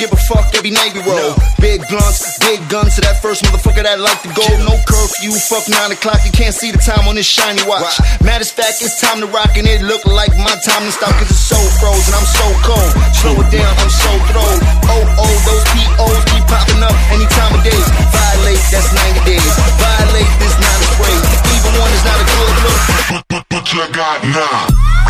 give a fuck every Navy roll. Big blunts, big guns to that first motherfucker that like to go. No curfew, fuck nine o'clock. You can't see the time on this shiny watch. Matter of fact, it's time to rock and it look like my time to stop cause it's so frozen. I'm so cold. Slow it down, I'm so thrilled. Oh, oh, those POs keep popping up any time of day. Violate, that's 90 days. Violate, this not a phrase. Even one is not a good look. But, but, but you got now.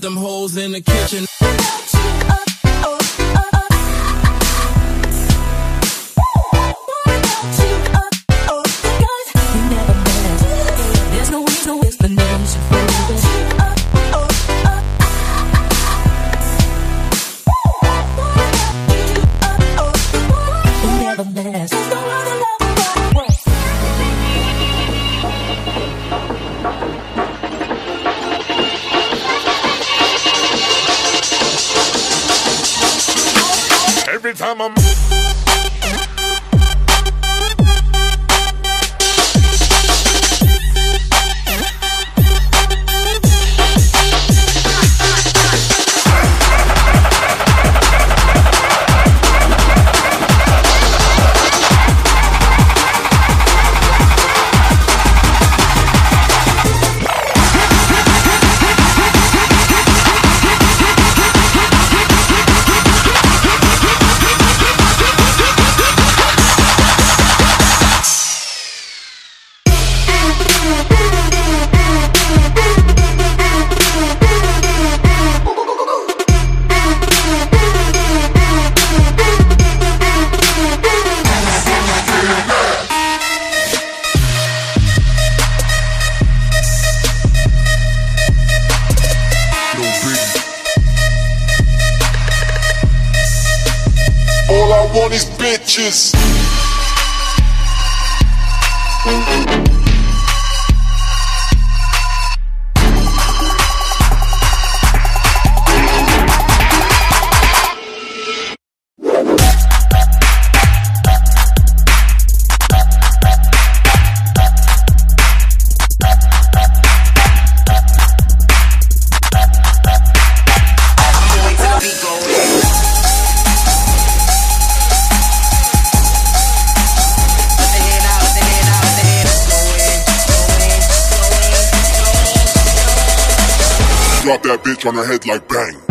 them hoes in the kitchen. I'm no want is bitches. Bitch on her head like bang.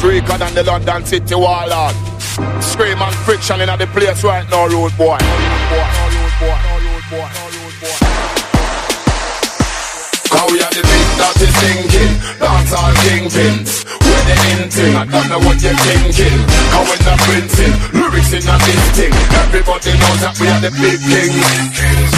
Is Rico and the London City Warlord. Scream and friction in the place right now, road boy. Cause we are the big that is thinking Dance all kingpins We're the in thing I don't know what you're thinking Cause we're not printing Lyrics in a this thing Everybody knows that we are the big kings